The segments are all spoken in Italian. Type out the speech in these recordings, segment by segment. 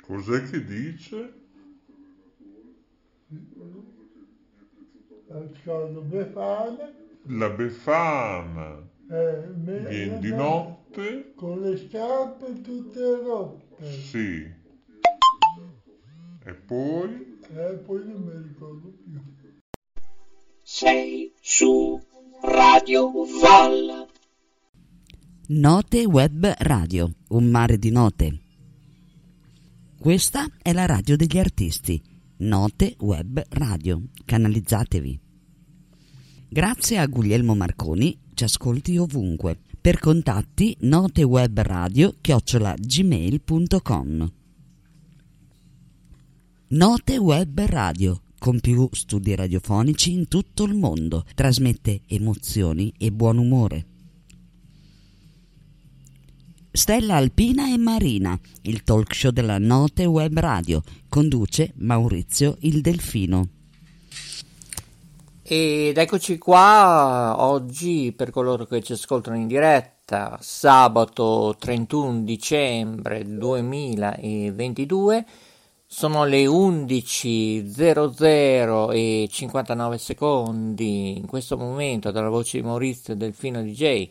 Cos'è che dice? La Befana Eh, viene di no, notte? Con le scarpe tutte rotte. Sì. E poi? Eh, poi non mi ricordo più. sei su Radio Val. Note Web Radio, un mare di note. Questa è la radio degli artisti. Note Web Radio. Canalizzatevi. Grazie a Guglielmo Marconi, ci ascolti ovunque. Per contatti notewebradio chiocciola gmail.com Note Web Radio, con più studi radiofonici in tutto il mondo, trasmette emozioni e buon umore. Stella Alpina e Marina, il talk show della Note Web Radio, conduce Maurizio il Delfino. Ed eccoci qua oggi per coloro che ci ascoltano in diretta, sabato 31 dicembre 2022, sono le 11.00 e 59 secondi in questo momento dalla voce di Maurizio Delfino DJ,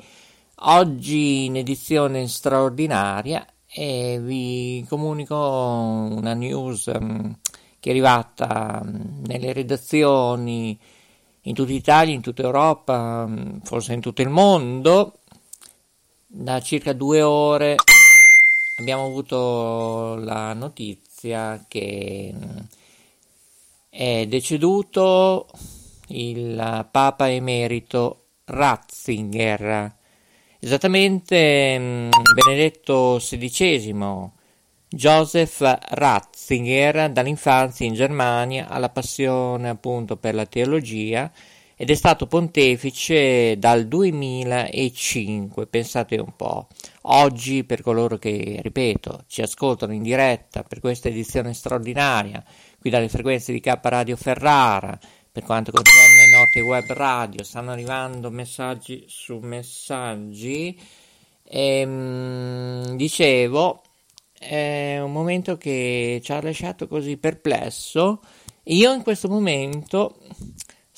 oggi in edizione straordinaria e vi comunico una news um, che è arrivata um, nelle redazioni in tutta Italia, in tutta Europa, forse in tutto il mondo. Da circa due ore abbiamo avuto la notizia che è deceduto il Papa Emerito Ratzinger, esattamente Benedetto XVI. Joseph Ratzinger dall'infanzia in Germania alla passione appunto per la teologia ed è stato pontefice dal 2005, pensate un po'. Oggi per coloro che, ripeto, ci ascoltano in diretta per questa edizione straordinaria, qui dalle frequenze di K Radio Ferrara, per quanto concerne Note Web Radio, stanno arrivando messaggi su messaggi. Ehm, dicevo, è un momento che ci ha lasciato così perplesso. Io in questo momento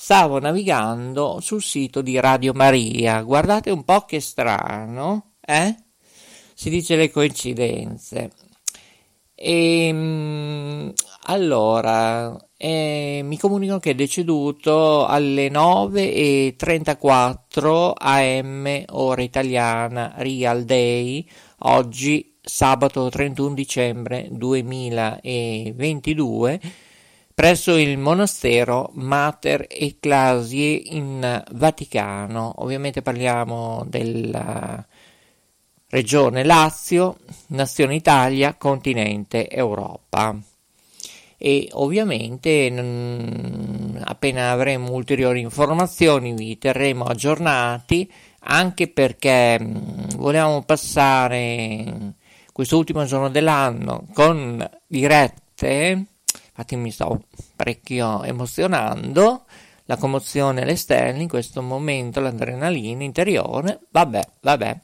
stavo navigando sul sito di Radio Maria. Guardate un po' che strano, eh? Si dice le coincidenze. E allora eh, mi comunicano che è deceduto alle 9.34 am ora italiana, Real Day, oggi sabato 31 dicembre 2022 presso il monastero Mater Ecclesiae in Vaticano. Ovviamente parliamo della regione Lazio, nazione Italia, continente Europa. E ovviamente mh, appena avremo ulteriori informazioni vi terremo aggiornati anche perché mh, volevamo passare quest'ultimo giorno dell'anno con dirette, infatti mi sto parecchio emozionando, la commozione all'esterno, in questo momento l'adrenalina interiore, vabbè, vabbè,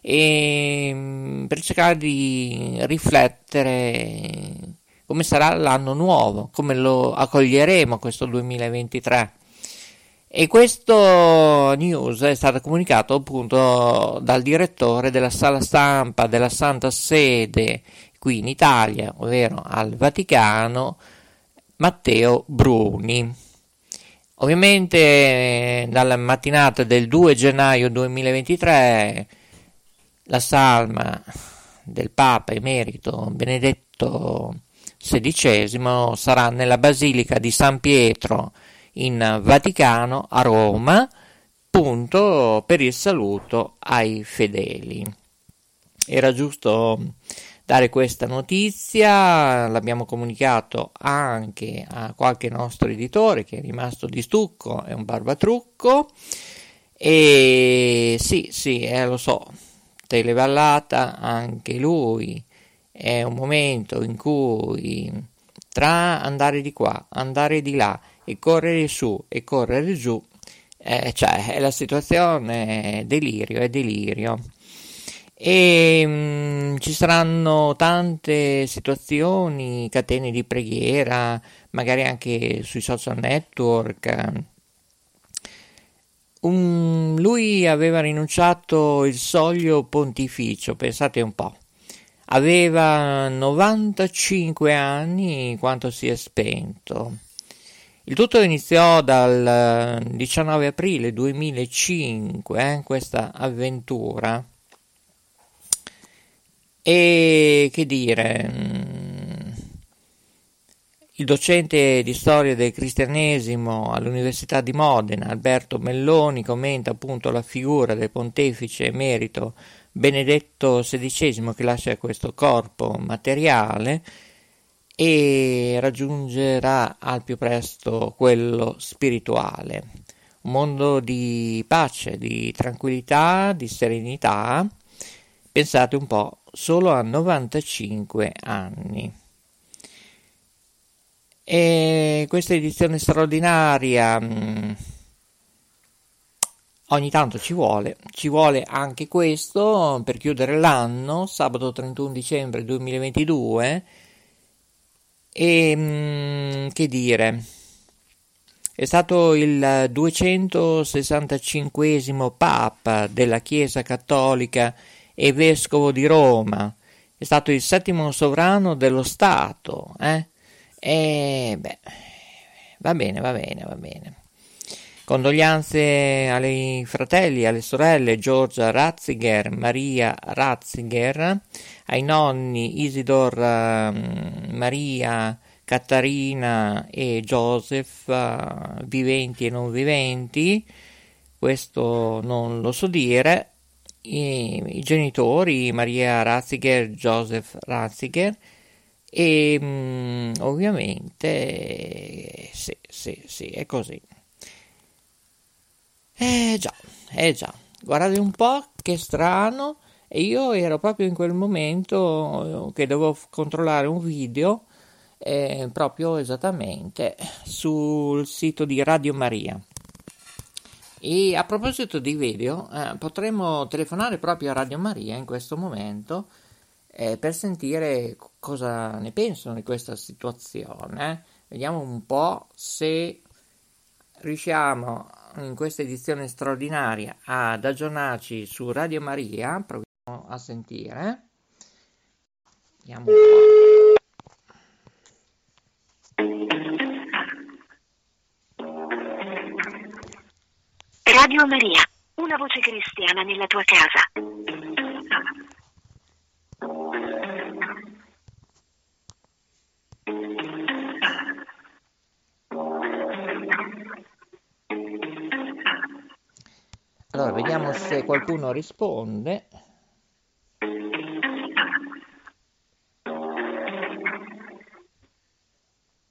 e per cercare di riflettere come sarà l'anno nuovo, come lo accoglieremo questo 2023. E questo news è stato comunicato appunto dal direttore della sala stampa della Santa Sede qui in Italia, ovvero al Vaticano, Matteo Bruni. Ovviamente dalla mattinata del 2 gennaio 2023 la salma del Papa emerito Benedetto XVI sarà nella Basilica di San Pietro in Vaticano a Roma, punto per il saluto ai fedeli. Era giusto dare questa notizia, l'abbiamo comunicato anche a qualche nostro editore che è rimasto di stucco, è un barbatrucco e sì, sì, eh, lo so, televallata anche lui, è un momento in cui tra andare di qua, andare di là e correre su e correre giù, eh, cioè la situazione è delirio, è delirio. E mh, mm, ci saranno tante situazioni, catene di preghiera, magari anche sui social network. Um, lui aveva rinunciato il soglio pontificio, pensate un po'. Aveva 95 anni quando si è spento. Il tutto iniziò dal 19 aprile 2005, eh, questa avventura. E che dire, mm, il docente di storia del cristianesimo all'Università di Modena, Alberto Melloni, commenta appunto la figura del pontefice emerito Benedetto XVI che lascia questo corpo materiale e raggiungerà al più presto quello spirituale. Un mondo di pace, di tranquillità, di serenità. Pensate un po', solo a 95 anni. E questa edizione straordinaria mm, ogni tanto ci vuole, ci vuole anche questo per chiudere l'anno, sabato 31 dicembre 2022 e mm, che dire, è stato il 265 Papa della Chiesa Cattolica e Vescovo di Roma, è stato il settimo sovrano dello Stato, eh? E beh, va bene, va bene, va bene. Condoglianze ai fratelli, alle sorelle Giorgia Ratzinger, Maria Ratzinger, ai nonni Isidor, uh, Maria, Catarina e Joseph, viventi e non viventi, questo non lo so dire, i, i genitori Maria Ratzinger, Joseph Ratzinger e um, ovviamente sì, sì, sì, è così. Eh già, eh già, guardate un po' che strano. E io ero proprio in quel momento che dovevo controllare un video eh, proprio esattamente sul sito di Radio Maria. E a proposito di video, eh, potremmo telefonare proprio a Radio Maria in questo momento eh, per sentire cosa ne pensano di questa situazione. Vediamo un po' se riusciamo in questa edizione straordinaria ad aggiornarci su Radio Maria, proviamo a sentire. Vediamo un po'. Radio Maria, una voce cristiana nella tua casa. Allora, vediamo se qualcuno risponde.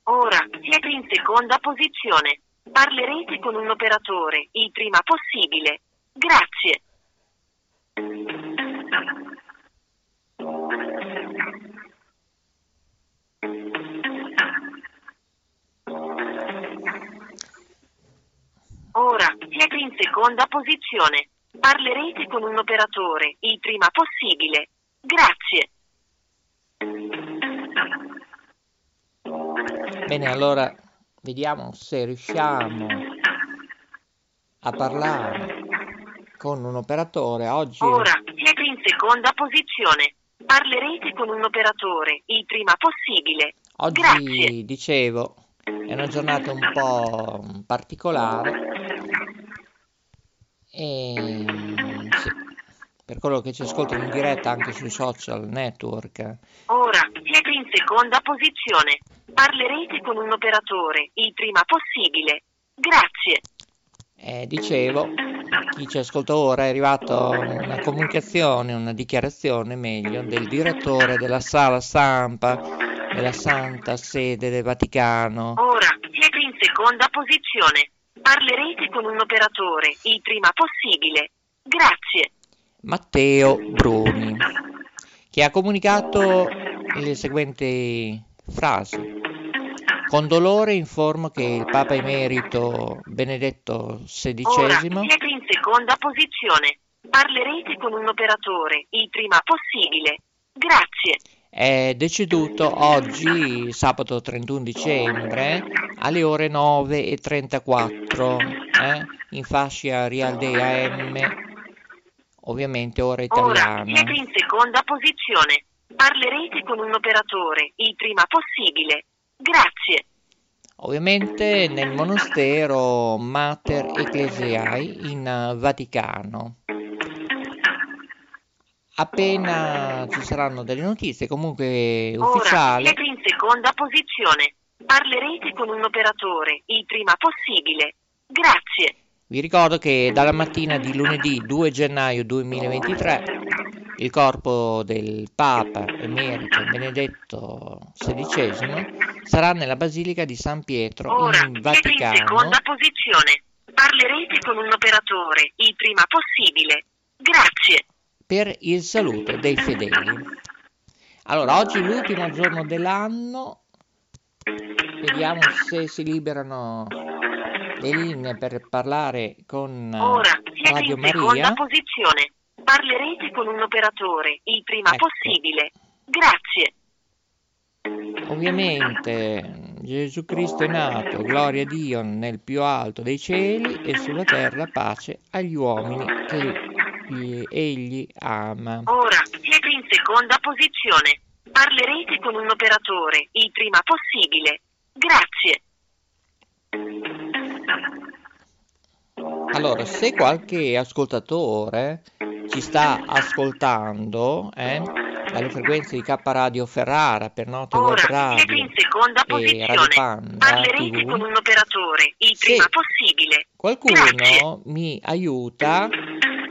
Ora siete in seconda posizione. Parlerete con un operatore il prima possibile. Grazie. Ora siete in seconda posizione. Parlerete con un operatore il prima possibile. Grazie. Bene, allora vediamo se riusciamo a parlare con un operatore oggi. Ora siete in seconda posizione. Parlerete con un operatore il prima possibile. Oggi Grazie. dicevo è una giornata un po' particolare e sì, per quello che ci ascoltano in diretta anche sui social network. Ora siete in seconda posizione. Parlerete con un operatore il prima possibile. Grazie. Eh, dicevo, chi ci ascolta ora è arrivato una comunicazione, una dichiarazione meglio del direttore della sala stampa della Santa Sede del Vaticano. Ora siete in seconda posizione. Parlerete con un operatore il prima possibile. Grazie. Matteo Bruni, che ha comunicato le seguenti frasi. Con dolore informo che il Papa Emerito Benedetto XVI Ora siete in seconda posizione. Parlerete con un operatore il prima possibile. Grazie. è deceduto oggi, sabato 31 dicembre, alle ore 9.34, eh, in fascia Real Day AM, ovviamente ora Ora italiana. siete in seconda posizione. Parlerete con un operatore il prima possibile. Grazie. Ovviamente nel monastero Mater Ecclesiae in eh, Vaticano. Appena ci saranno delle notizie, comunque Ora ufficiali, siete in seconda posizione. Parlerete con un operatore il prima possibile. Grazie. vi ricordo che dalla mattina di lunedì 2 gennaio 2023 il corpo del Papa Emerito Benedetto XVI sarà nella Basilica di San Pietro Ora in siete in Vaticano seconda posizione. Parlerete con un operatore il prima possibile. Grazie. per il saluto dei fedeli. Allora, oggi è l'ultimo giorno dell'anno, vediamo se si liberano le linee per parlare con eh, Ora siete Radio in seconda Maria. posizione. Parlerete con un operatore il prima Ecco. possibile. Grazie. Ovviamente Gesù Cristo è nato, gloria a Dio nel più alto dei cieli e sulla terra pace agli uomini che gli- egli ama. Ora siete in seconda posizione. Parlerete con un operatore il prima possibile. Grazie. Allora, se qualche ascoltatore ci sta ascoltando, eh, dalle frequenze di K Radio Ferrara per Note Ora siete in Radio seconda e Radio. Panda Parlerete con TV, un operatore il Sì. prima possibile. qualcuno Grazie. mi aiuta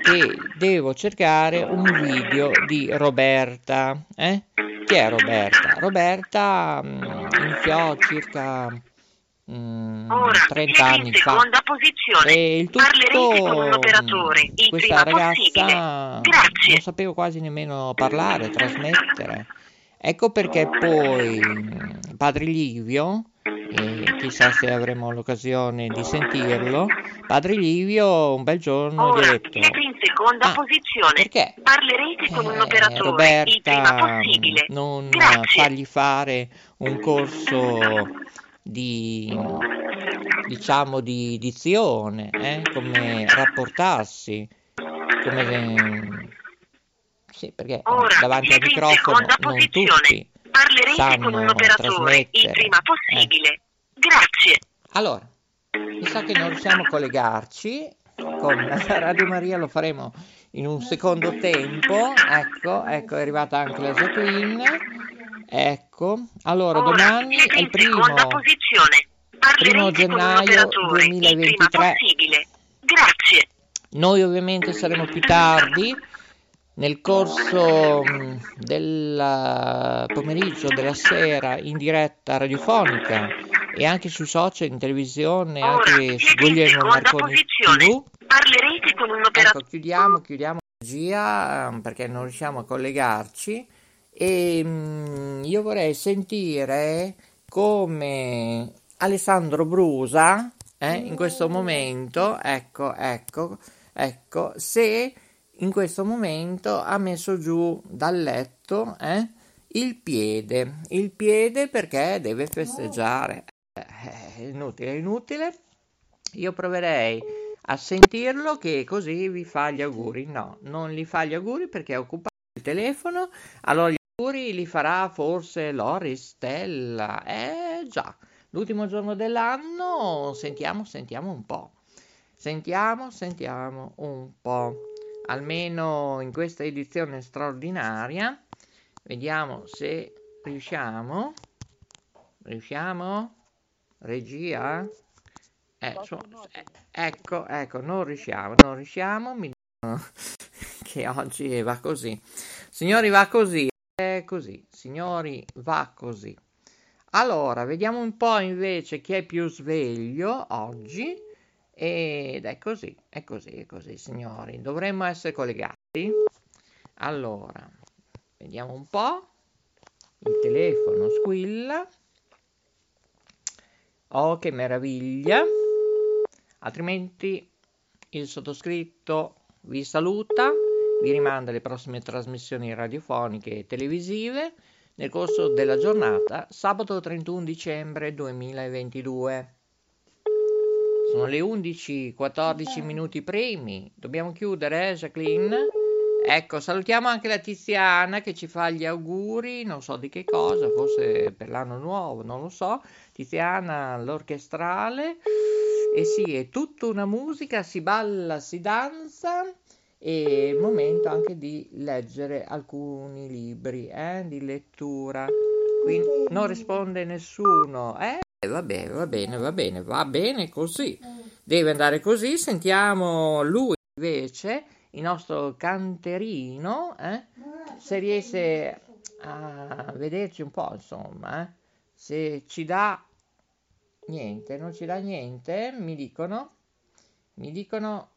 che devo cercare un video di Roberta. Eh? Chi è Roberta? Roberta mm, iniziò circa mm, Ora 30 siete anni in fa. seconda posizione. E il tutto, Parlerete con un operatore il questa prima ragazza possibile. Grazie. non sapevo quasi nemmeno parlare, trasmettere. Ecco perché poi mh, Padre Livio, e chissà se avremo l'occasione di sentirlo, Padre Livio un bel giorno Ora ha detto, siete in seconda Ah, posizione. perché Parlerete con un eh, operatore il prima Roberta possibile. non Grazie. fargli fare un corso di diciamo di dizione, eh? come rapportarsi, come sì, perché Ora davanti al microfono non tutti Parlerete con sanno un operatore il trasmettere. prima possibile. Grazie. Allora, mi sa che non riusciamo a collegarci con Radio Maria, lo faremo in un secondo tempo. Ecco, ecco, è arrivata anche la Jacqueline. Ecco, allora Ora domani è il primo, seconda posizione. Parlerete primo gennaio operatore il prima 2023. possibile. Grazie. Noi ovviamente saremo più tardi nel corso mh, del eh, pomeriggio, della sera in diretta radiofonica e anche sui social, in televisione, Ora anche su Guglielmo Marconi. TV. Parlerete con un operatore. Ecco, chiudiamo, chiudiamo ehm, perché non riusciamo a collegarci e mm, io vorrei sentire come Alessandro Brusa eh, in questo momento, ecco, ecco, ecco, se in questo momento ha messo giù dal letto eh, il piede, il piede perché deve festeggiare. Eh, È inutile, è inutile. Io proverei a sentirlo che così vi fa gli auguri. No, non gli fa gli auguri perché è occupato il telefono. Allora gli auguri li farà forse Loris Stella. Eh già, l'ultimo giorno dell'anno. Sentiamo, sentiamo un po'. Sentiamo, sentiamo un po'. Almeno in questa edizione straordinaria. Vediamo se riusciamo. Riusciamo? Regia? Eh, su- eh, ecco, ecco, non riusciamo, non riusciamo, mi che oggi va così. Signori, va così, così, signori, va così. Allora, vediamo un po' invece chi è più sveglio oggi. Ed è così, è così, è così, signori. Dovremmo essere collegati. Allora, vediamo un po'. Il telefono squilla. Oh, che meraviglia! Altrimenti il sottoscritto vi saluta, vi rimanda alle prossime trasmissioni radiofoniche e televisive nel corso della giornata sabato 31 dicembre 2022. Sono le 11:14 minuti primi. Dobbiamo chiudere, eh, Jacqueline? Ecco, salutiamo anche la Tiziana che ci fa gli auguri, non so di che cosa, forse per l'anno nuovo, non lo so. Tiziana, l'orchestrale. E sì, è tutta una musica, si balla, si danza e il momento anche di leggere alcuni libri eh, di lettura. Quindi non risponde nessuno, eh? Va bene, va bene, va bene, va bene così. Deve andare così. Sentiamo lui invece, il nostro canterino, eh? se riesce a vederci un po', insomma, eh? se ci dà niente, non ci dà niente, mi dicono, mi dicono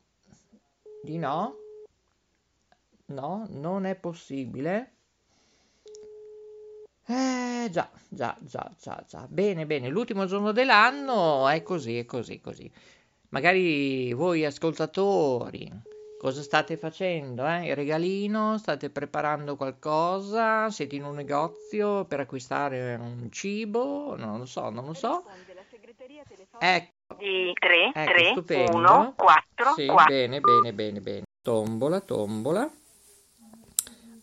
di no. No, non è possibile. Eh, già, già, già, già, già. Bene, bene. L'ultimo giorno dell'anno è così, è così, così. Magari voi ascoltatori, cosa state facendo? Eh? Il regalino? State preparando qualcosa? Siete in un negozio per acquistare un cibo? Non lo so, non lo so. Ecco, Di 3, ecco, 3, stupendo. 1, 4, Sì, 4. bene, bene, bene, bene. Tombola, tombola.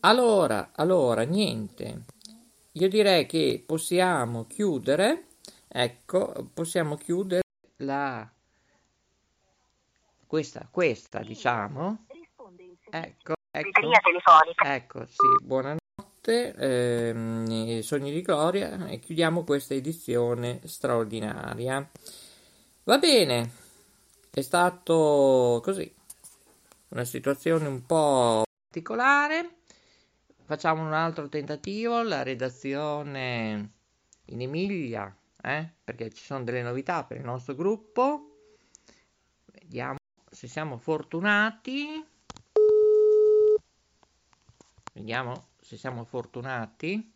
Allora, allora, niente. Io direi che possiamo chiudere. Ecco, possiamo chiudere la questa, questa, diciamo. Ecco, ecco. Ecco, sì, buonanotte, ehm, Sogni di Gloria e chiudiamo questa edizione straordinaria. Va bene, è stato così, una situazione un po' particolare. Facciamo un altro tentativo, la redazione in Emilia, eh, perché ci sono delle novità per il nostro gruppo. Vediamo se siamo fortunati. Vediamo se siamo fortunati.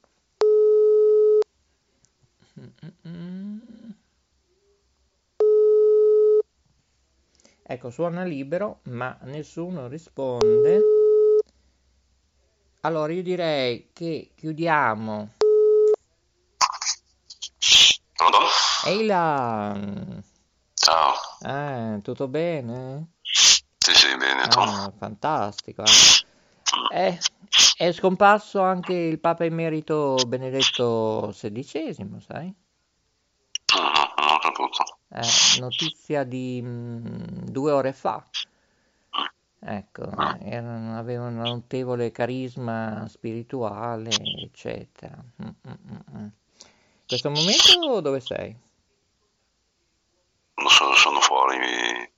Ecco, suona libero, ma nessuno risponde. Allora io direi che chiudiamo. Pronto? Ehi là! Ciao. Eh, tutto bene? Sì, sì, bene, tu. Ah, fantastico. eh. È, è scomparso anche il Papa Emerito Benedetto XVI, sai? No, no, non ho saputo. Eh, notizia di mm, due ore fa. Ecco, era- aveva un notevole carisma spirituale, eccetera. Mm, mm, mm. In questo momento dove sei? Non so, sono fuori, mi...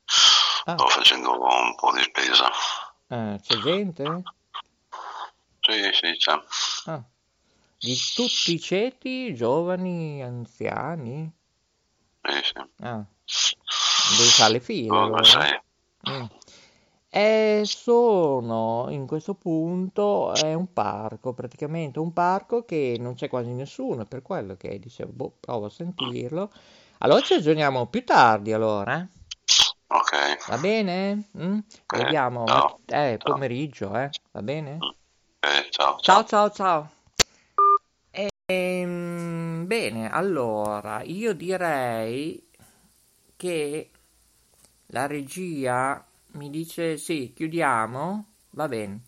Ah, sto facendo un po' di spesa. eh, c'è gente? Sì, sì, c'è. Ah, di tutti i ceti, giovani, anziani? Sì, sì. Ah, devi fare le file allora. Mm. E sono in questo punto è un parco, praticamente un parco che non c'è quasi nessuno, per quello che dicevo, boh, provo a sentirlo. Allora ci aggiorniamo più tardi allora, eh? Ok. Va bene? Mm? Eh, Vediamo, ciao. ma- eh, pomeriggio, eh? Va bene? Eh, ciao. Ciao ciao ciao. Ehm, bene, allora io direi che la regia mi dice sì, chiudiamo. Va bene.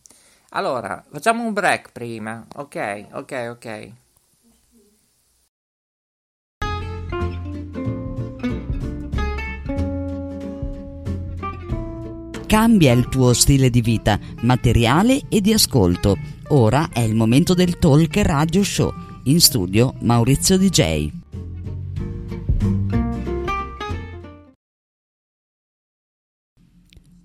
Allora, facciamo un break prima. Ok, ok, ok. Cambia il tuo stile di vita, materiale e di ascolto. Ora è il momento del Talk Radio Show. In studio Maurizio DJ.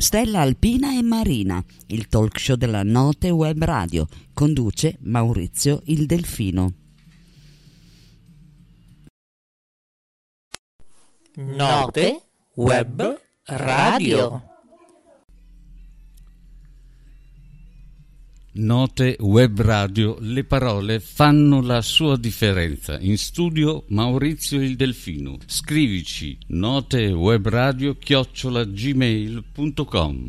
Stella Alpina e Marina, il talk show della Note Web Radio, conduce Maurizio il Delfino. Note Web Radio. Note Web Radio, le parole fanno la sua differenza. In studio Maurizio il Delfino. Scrivici notewebradio chiocciolagmail.com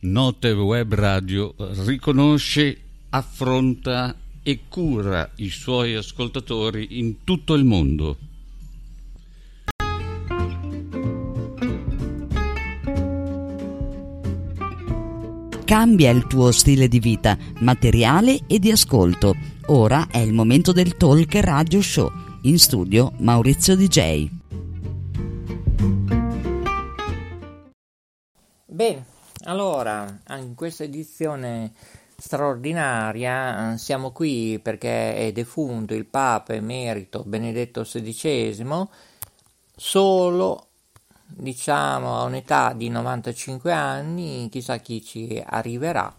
Note Web Radio riconosce, affronta e cura i suoi ascoltatori in tutto il mondo. Cambia il tuo stile di vita, materiale e di ascolto. Ora è il momento del Talk Radio Show. In studio Maurizio DJ. Bene, allora, in questa edizione straordinaria eh, siamo qui perché è defunto il Papa emerito Benedetto XVI, solo diciamo a un'età di 95 anni, chissà chi ci arriverà.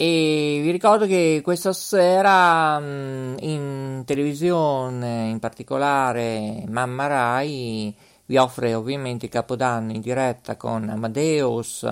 E vi ricordo che questa sera mh, in televisione, in particolare Mamma Rai, vi offre ovviamente il Capodanno in diretta con Amadeus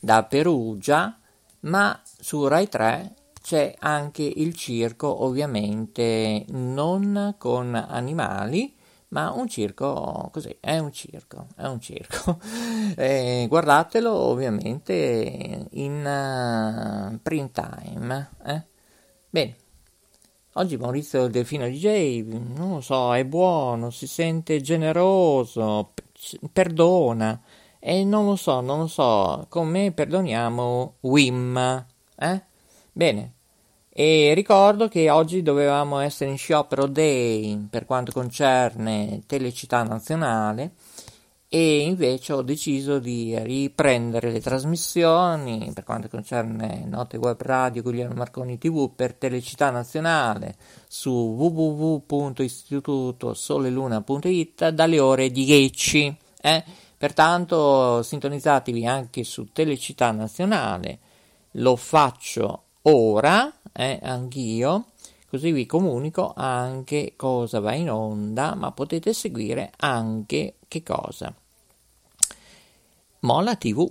da Perugia, ma su Rai 3 c'è anche il circo, ovviamente non con animali, ma un circo così, è un circo, è un circo. Eh, guardatelo ovviamente in uh, print time. Eh? Bene, oggi Maurizio Delfino DJ, non lo so, è buono, si sente generoso, perdona, e non lo so, non lo so, come perdoniamo Wim, eh? Bene, e ricordo che oggi dovevamo essere in sciopero day per quanto concerne Telecità Nazionale e invece ho deciso di riprendere le trasmissioni per quanto concerne Note Web Radio Guglielmo Marconi TV per Telecità Nazionale su www.istitutosoleluna.it dalle ore 10. Eh? Pertanto sintonizzatevi anche su Telecità Nazionale. Lo faccio ora eh, anch'io, così vi comunico anche cosa va in onda, ma potete seguire anche che cosa. Mola TV,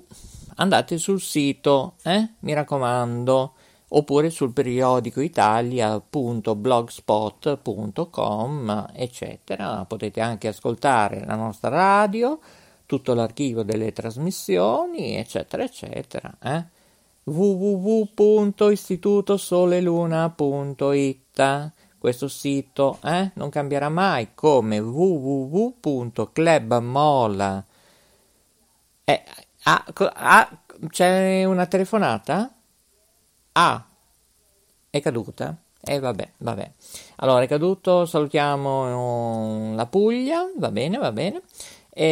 andate sul sito, eh, mi raccomando, oppure sul periodico italia.blogspot.com, eccetera. Potete anche ascoltare la nostra radio, tutto l'archivio delle trasmissioni, eccetera, eccetera. Eh www.istitutosoleluna.it questo sito eh, non cambierà mai come www.clubmola eh, ah, ah, c'è una telefonata? Ah, è caduta? E eh, vabbè, vabbè. Allora, è caduto, salutiamo la Puglia, va bene, va bene. E,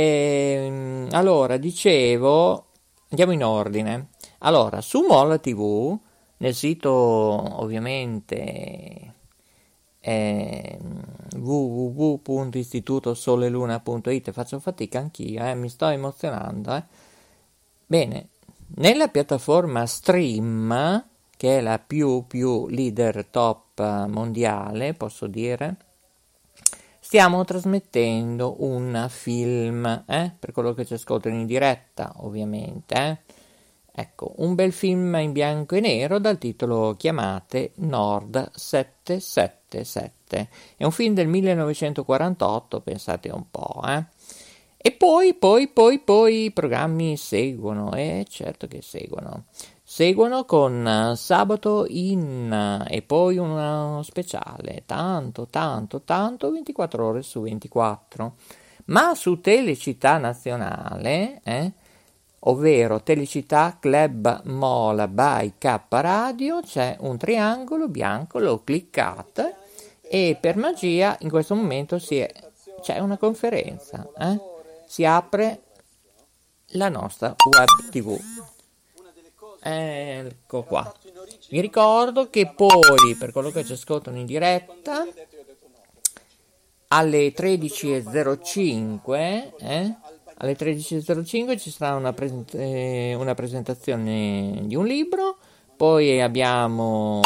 ehm, allora, dicevo, andiamo in ordine. Allora, su Molla TV, nel sito ovviamente eh, www.istitutosoleluna.it faccio fatica anch'io, eh, mi sto emozionando. Eh. Bene, nella piattaforma Stream, che è la più più leader top mondiale, posso dire, stiamo trasmettendo un film, eh, per quello che ci ascoltano in diretta, ovviamente, eh. Ecco, un bel film in bianco e nero dal titolo Chiamate Nord 777. È un film del 1948, pensate un po', eh. E poi, poi, poi, poi i programmi seguono, eh, certo che seguono. Seguono con Sabato in e poi uno speciale, tanto, tanto, tanto, 24 ore su 24. Ma su Telecittà Nazionale, eh, ovvero Telecità Club Mola by K Radio, c'è un triangolo bianco, lo cliccate e per magia in questo momento è, c'è una conferenza, eh? si apre la nostra web tv. Ecco qua. Vi ricordo che poi, per quello che ci ascoltano in diretta, alle 13.05, eh, alle 13.05 ci sarà una, present- eh, una presentazione di un libro, poi abbiamo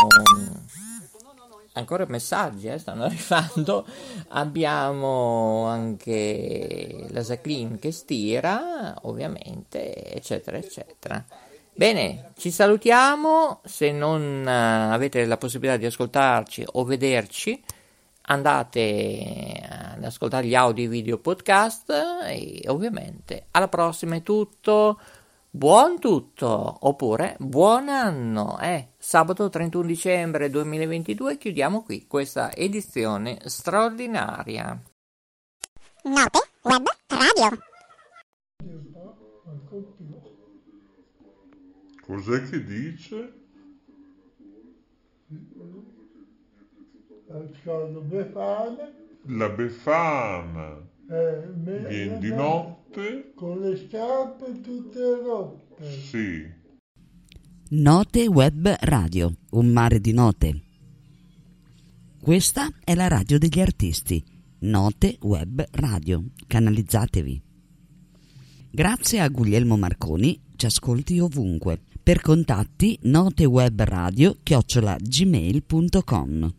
ancora messaggi eh, stanno arrivando abbiamo anche la Jacqueline che stira ovviamente eccetera eccetera. Bene ci salutiamo se non uh, avete la possibilità di ascoltarci o vederci andate ad ascoltare gli audio e video podcast e ovviamente alla prossima è tutto Buon tutto, oppure buon anno, eh? Sabato 31 dicembre 2022 chiudiamo qui questa edizione straordinaria. Note Web Radio. Cos'è che dice? Lasciando Befana. La Befana. Eh, me- Viene di notte? Con le scarpe tutte rotte. Sì. Note Web Radio, un mare di note. Questa è la radio degli artisti. Note Web Radio. Canalizzatevi. Grazie a Guglielmo Marconi, ci ascolti ovunque. Per contatti notewebradio chiocciola gmail.com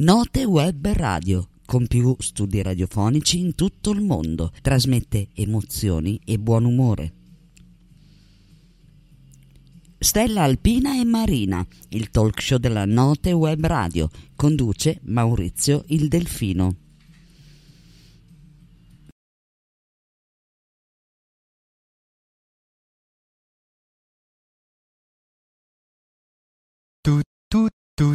Note Web Radio, con più studi radiofonici in tutto il mondo, trasmette emozioni e buon umore. Stella Alpina e Marina, il talk show della Note Web Radio, conduce Maurizio il Delfino. tu tu tu